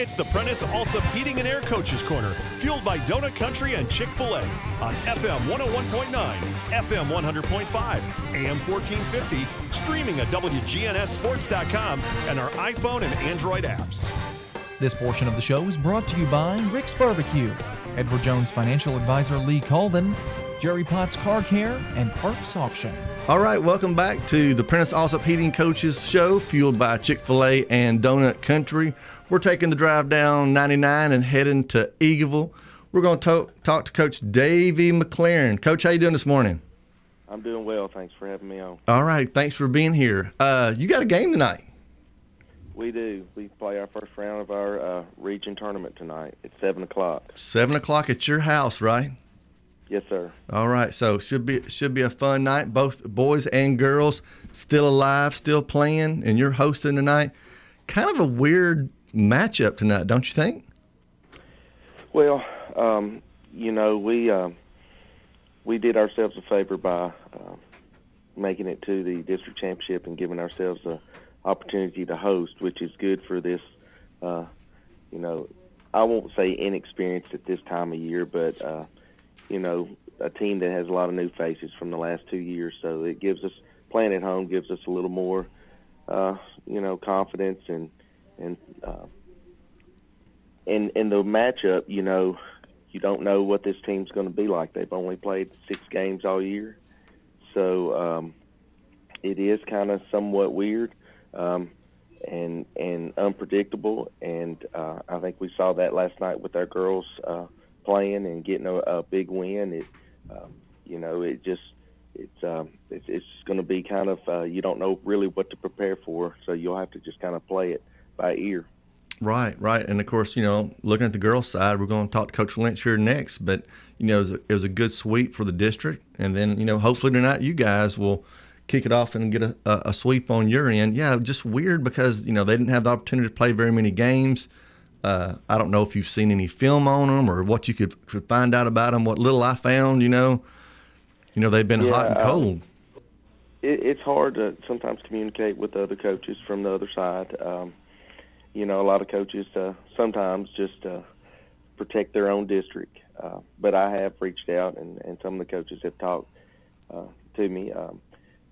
It's the Prentice Allsup Heating and Air Coaches Corner, fueled by Donut Country and Chick oh fil A on FM 101.9, FM 100.5, AM 1450, streaming at WGNSSports.com and our iPhone and Android apps. This portion of the show is brought to you by Rick's Barbecue, Edward Jones Financial Advisor Lee Colvin, Jerry Potts Car Care, and Parks Auction. All right, welcome back to the Prentice Allsup Heating Coaches Show, fueled by Chick fil A and Donut Country. We're taking the drive down 99 and heading to Eagleville. We're going to talk, talk to Coach Davey McLaren. Coach, how you doing this morning? I'm doing well. Thanks for having me on. All right, thanks for being here. Uh, you got a game tonight. We do. We play our first round of our uh, region tournament tonight at seven o'clock. Seven o'clock at your house, right? Yes, sir. All right, so should be should be a fun night. Both boys and girls still alive, still playing, and you're hosting tonight. Kind of a weird matchup tonight, don't you think? Well, um, you know, we uh, we did ourselves a favor by uh, making it to the district championship and giving ourselves a opportunity to host, which is good for this. Uh, you know, I won't say inexperienced at this time of year, but uh, you know, a team that has a lot of new faces from the last two years. So it gives us playing at home gives us a little more, uh, you know, confidence and and uh, in in the matchup, you know, you don't know what this team's going to be like. They've only played six games all year, so um, it is kind of somewhat weird um, and and unpredictable. And uh, I think we saw that last night with our girls uh, playing and getting a, a big win. It, um, you know, it just it's um, it's, it's going to be kind of uh, you don't know really what to prepare for, so you'll have to just kind of play it by ear. Right, right, and of course, you know, looking at the girls' side, we're going to talk to Coach Lynch here next. But you know, it was, a, it was a good sweep for the district, and then you know, hopefully tonight you guys will kick it off and get a, a, sweep on your end. Yeah, just weird because you know they didn't have the opportunity to play very many games. Uh, I don't know if you've seen any film on them or what you could, could find out about them. What little I found, you know, you know they've been yeah, hot and cold. Um, it, it's hard to sometimes communicate with other coaches from the other side. Um, you know, a lot of coaches uh, sometimes just uh, protect their own district. Uh, but I have reached out, and, and some of the coaches have talked uh, to me. Um,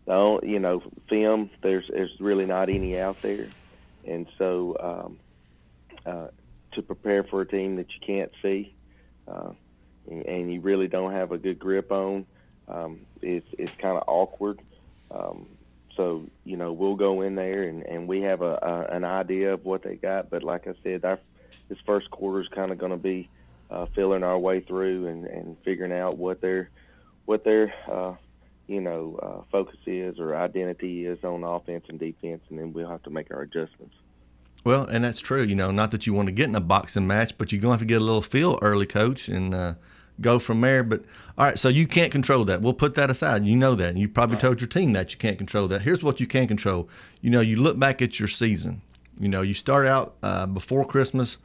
the only, you know, film there's there's really not any out there, and so um, uh, to prepare for a team that you can't see, uh, and, and you really don't have a good grip on, um, it's it's kind of awkward. Um, so you know we'll go in there and, and we have a, a an idea of what they got. But like I said, our, this first quarter is kind of going to be uh, filling our way through and, and figuring out what their what their uh, you know uh, focus is or identity is on offense and defense, and then we'll have to make our adjustments. Well, and that's true. You know, not that you want to get in a boxing match, but you're going to have to get a little feel early, coach, and uh, go from there. But all right, so you can't control that. We'll put that aside. You know that. You probably right. told your team that you can't control that. Here's what you can control. You know, you look back at your season. You know, you start out uh, before Christmas.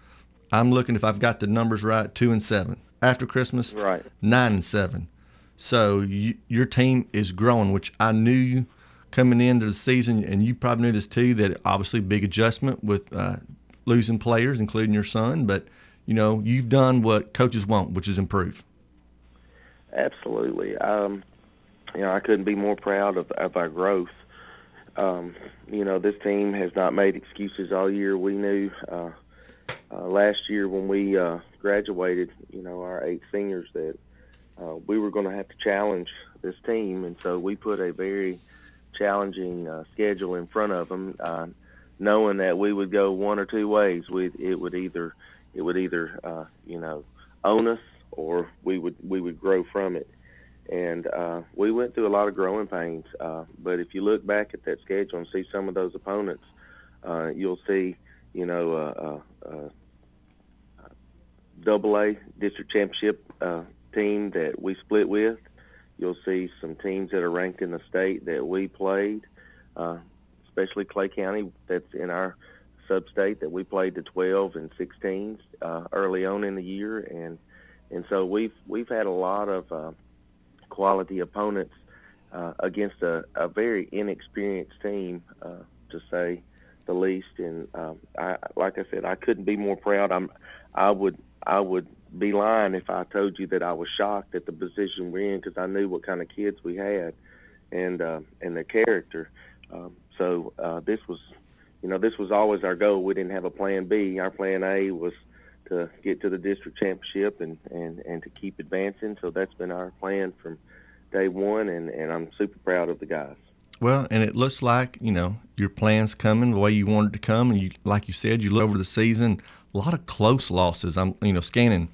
I'm looking if I've got the numbers right, two and seven. After Christmas, right, nine and seven. So you, your team is growing, which I knew coming into the season, and you probably knew this too. That obviously big adjustment with uh, losing players, including your son, but you know, you've done what coaches want, which is improve. Absolutely. Um, you know, I couldn't be more proud of, of our growth. Um, you know, this team has not made excuses all year. We knew uh, uh, last year when we uh, graduated, you know, our eight seniors that uh, we were going to have to challenge this team, and so we put a very challenging uh, schedule in front of them, uh, knowing that we would go one or two ways. We it would either it would either uh, you know own us or we would we would grow from it. And uh, we went through a lot of growing pains. Uh, but if you look back at that schedule and see some of those opponents, uh, you'll see you know uh, uh, uh, double A district championship team that we split with. You'll see some teams that are ranked in the state that we played, uh, especially Clay County. That's in our sub-state that we played the 12 and 16s uh, early on in the year, and and so we've we've had a lot of uh, quality opponents uh, against a, a very inexperienced team, uh, to say the least. And um, I, like I said, I couldn't be more proud. I'm, I would, I would be lying if I told you that I was shocked at the position we're in because I knew what kind of kids we had, and uh, and their character. Um, so uh, this was, you know, this was always our goal. We didn't have a plan B. Our plan A was to get to the district championship and and and to keep advancing. So that's been our plan from day one, and and I'm super proud of the guys. Well, and it looks like you know your plans coming the way you wanted to come, and you, like you said, you look over the season. A lot of close losses. I'm, you know, scanning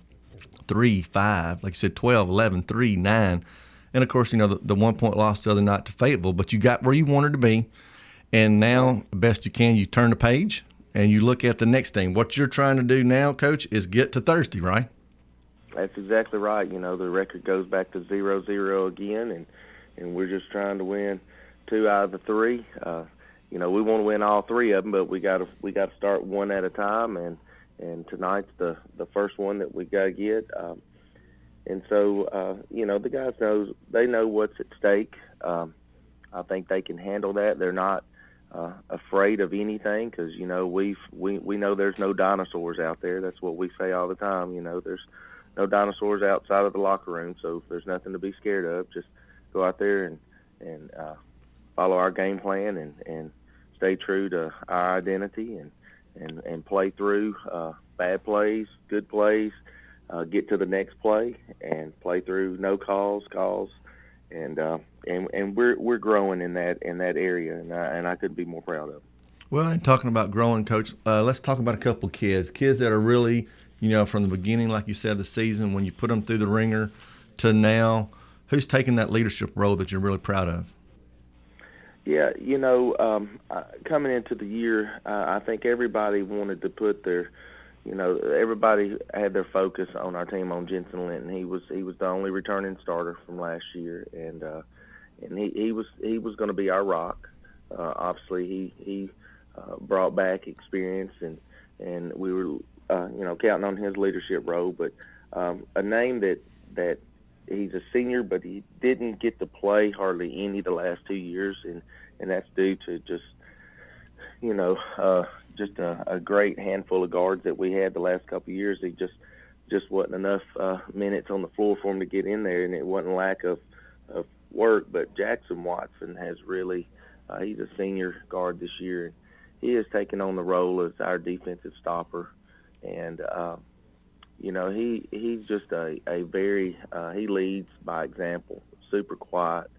three, five, like you said, 12, 11, 3, 9. And of course, you know, the, the one point loss the other night to Fayetteville, but you got where you wanted to be. And now, best you can, you turn the page and you look at the next thing. What you're trying to do now, coach, is get to Thursday, right? That's exactly right. You know, the record goes back to zero zero again, and and we're just trying to win two out of the three. Uh, you know, we want to win all three of them, but we got to we got to start one at a time, and and tonight's the the first one that we to get. Um, and so, uh, you know, the guys knows they know what's at stake. Um, I think they can handle that. They're not uh, afraid of anything because you know we we we know there's no dinosaurs out there. That's what we say all the time. You know, there's no dinosaurs outside of the locker room, so if there's nothing to be scared of. Just go out there and and uh, follow our game plan and and stay true to our identity and and and play through uh, bad plays, good plays, uh, get to the next play and play through no calls, calls, and uh, and and we're we're growing in that in that area, and I, and I couldn't be more proud of. Well, and talking about growing, coach, uh, let's talk about a couple kids, kids that are really, you know, from the beginning, like you said, the season when you put them through the ringer to now, who's taking that leadership role that you're really proud of? Yeah, you know, um, coming into the year, uh, I think everybody wanted to put their, you know, everybody had their focus on our team on Jensen Linton. He was he was the only returning starter from last year, and uh, and he, he was he was going to be our rock. Uh, obviously, he he uh, brought back experience, and and we were uh, you know counting on his leadership role. But um, a name that that he's a senior, but he didn't get to play hardly any the last two years, and and that's due to just you know uh, just a, a great handful of guards that we had the last couple of years. He just just wasn't enough uh, minutes on the floor for him to get in there, and it wasn't lack of of work. But Jackson Watson has really uh, he's a senior guard this year, he has taken on the role as our defensive stopper, and uh, you know, he he's just a a very uh, he leads by example. Super quiet,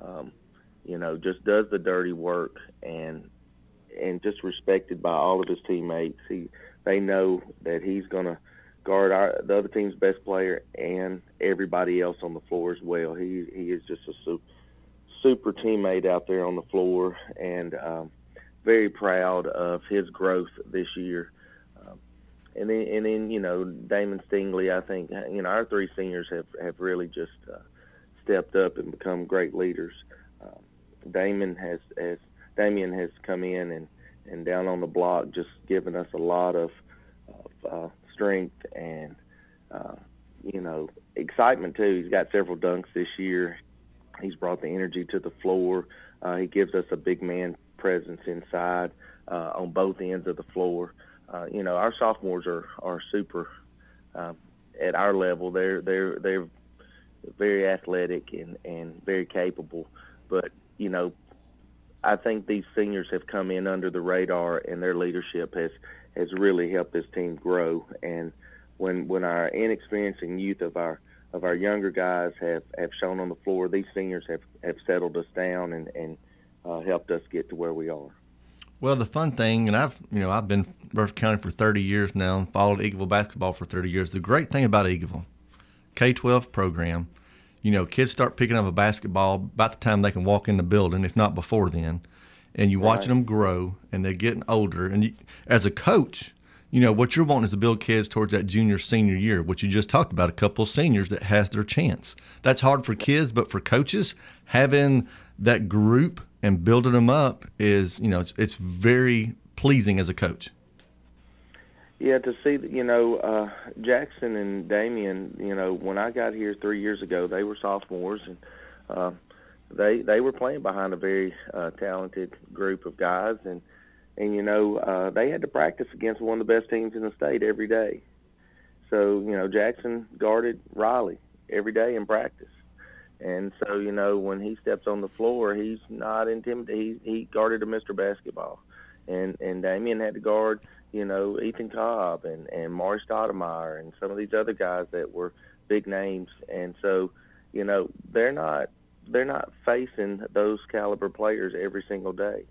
um, you know, just does the dirty work and and just respected by all of his teammates. He they know that he's to guard our the other team's best player and everybody else on the floor as well. He he is just a super, super teammate out there on the floor and um, very proud of his growth this year and then and then you know Damon Stingley. I think you know our three seniors have have really just uh, stepped up and become great leaders. Um, Damon has has Damien has come in and and down on the block, just given us a lot of, of uh, strength and uh, you know excitement too. He's got several dunks this year. He's brought the energy to the floor. Uh, he gives us a big man presence inside uh, on both ends of the floor uh, you know, our sophomores are are super um, at our level. They're they're they're very athletic and and very capable, but you know, I think these seniors have come in under the radar, and their leadership has has really helped this team grow. And when when our inexperienced and youth of our of our younger guys have, have shown on the floor, these seniors have, have settled us down and, and uh, helped us get to where we are. Well, the fun thing, and I've you know I've been Rutherford County for 30 years now and followed Eagleville basketball for 30 years. The great thing about Eagleville, K-12 program, you know, kids start picking up a basketball about the time they can walk in the building, if not before then, and you watching right. them grow and they're getting older. And you, as a coach, you know what you're wanting is to build kids towards that junior senior year, which you just talked about. A couple of seniors that has their chance. That's hard for kids, but for coaches, having that group and building them up is you know it's, it's very pleasing as a coach. Yeah, to see you know uh, Jackson and Damien. You know, when I got here three years ago, they were sophomores, and uh, they they were playing behind a very uh, talented group of guys, and and you know uh, they had to practice against one of the best teams in the state every day. So you know Jackson guarded Riley every day in practice, and so you know when he steps on the floor, he's not intimidated. He, he guarded a Mr. Basketball, and and Damian had to guard you know Ethan Cobb and and Maury Stoudemire and some of these other guys that were big names, and so you know they're not they're not facing those caliber players every single day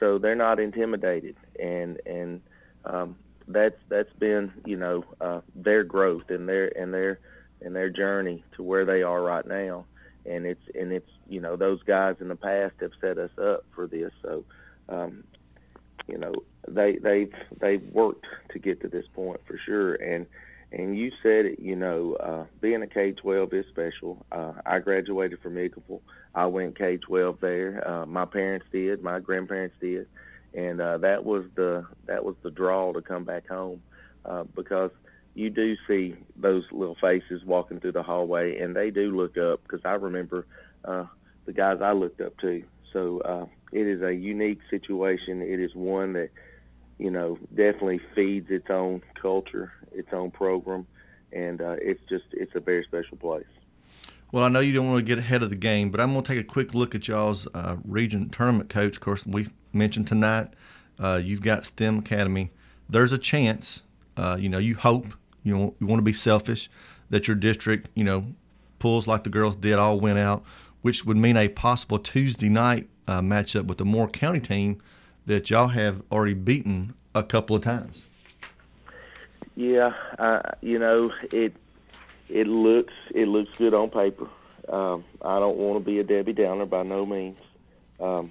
so they're not intimidated, and and um, that's that's been you know uh, their growth and their and their and their journey to where they are right now, and it's and it's you know those guys in the past have set us up for this, so um, you know they they've they've worked to get to this point for sure, and and you said it, you know, uh, being a K-12 is special. Uh, I graduated from Eagleville. I went K-12 there. Uh, my parents did. My grandparents did, and uh, that was the that was the draw to come back home uh, because you do see those little faces walking through the hallway, and they do look up because I remember uh, the guys I looked up to. So uh, it is a unique situation. It is one that you know, definitely feeds its own culture, its own program, and uh, it's just it's a very special place. Well, I know you don't want to get ahead of the game, but I'm going to take a quick look at y'all's uh, region tournament coach. Of course, we mentioned tonight uh, you've got STEM Academy. There's a chance, uh, you know, you hope, you know, you want to be selfish, that your district, you know, pulls like the girls did, all went out, which would mean a possible Tuesday night uh, matchup with the Moore County team that y'all have already beaten a couple of times. Yeah, uh, you know it. It looks it looks good on paper. Um, I don't want to be a Debbie Downer by no means. Um,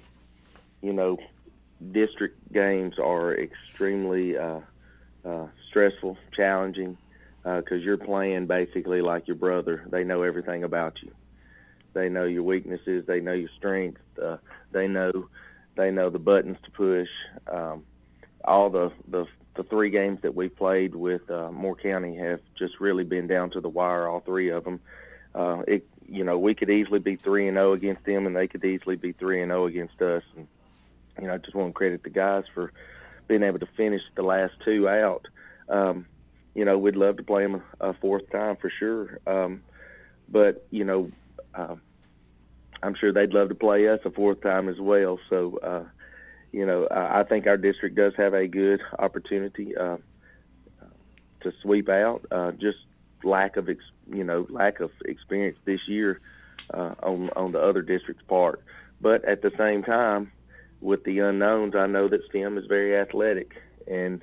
you know, district games are extremely uh, uh, stressful, challenging because uh, you're playing basically like your brother. They know everything about you. They know your weaknesses. They know your strengths. Uh, they know they know the buttons to push. Um, all the, the the three games that we played with uh, Moore County have just really been down to the wire. All three of them. Uh, it you know we could easily be three and zero oh against them, and they could easily be three and zero oh against us. And you know I just want to credit the guys for being able to finish the last two out. Um, you know we'd love to play them a, fourth time for sure, um, but you know. Uh, I'm sure they'd love to play us a fourth time as well. So, uh, you know, I, I think our district does have a good opportunity uh, to sweep out. Uh, just lack of, ex- you know, lack of experience this year uh, on on the other district's part. But at the same time, with the unknowns, I know that STEM is very athletic, and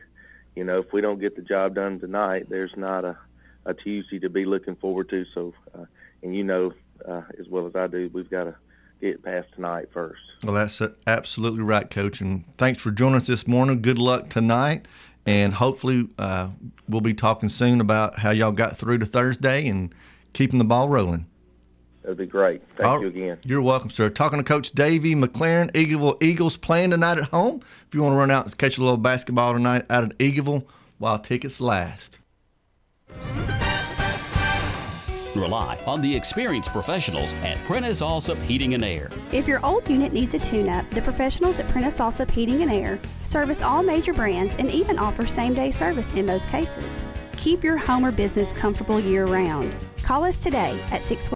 you know, if we don't get the job done tonight, there's not a a Tuesday to be looking forward to. So, uh, and you know, uh, as well as I do, we've got to get past tonight first. Well, that's absolutely right, Coach. And thanks for joining us this morning. Good luck tonight. And hopefully, uh, we'll be talking soon about how y'all got through to Thursday and keeping the ball rolling. That'd be great. Thank All, you again. You're welcome, sir. Talking to Coach Davey McLaren, Eagleville Eagles playing tonight at home. If you want to run out and catch a little basketball tonight out at Eagleville while tickets last. Rely on the experienced professionals at Prentice Allsup Heating and Air. If your old unit needs a tune-up, the professionals at Prentice Allsup Heating and Air service all major brands and even offer same-day service in most cases. Keep your home or business comfortable year-round. Call us today at 6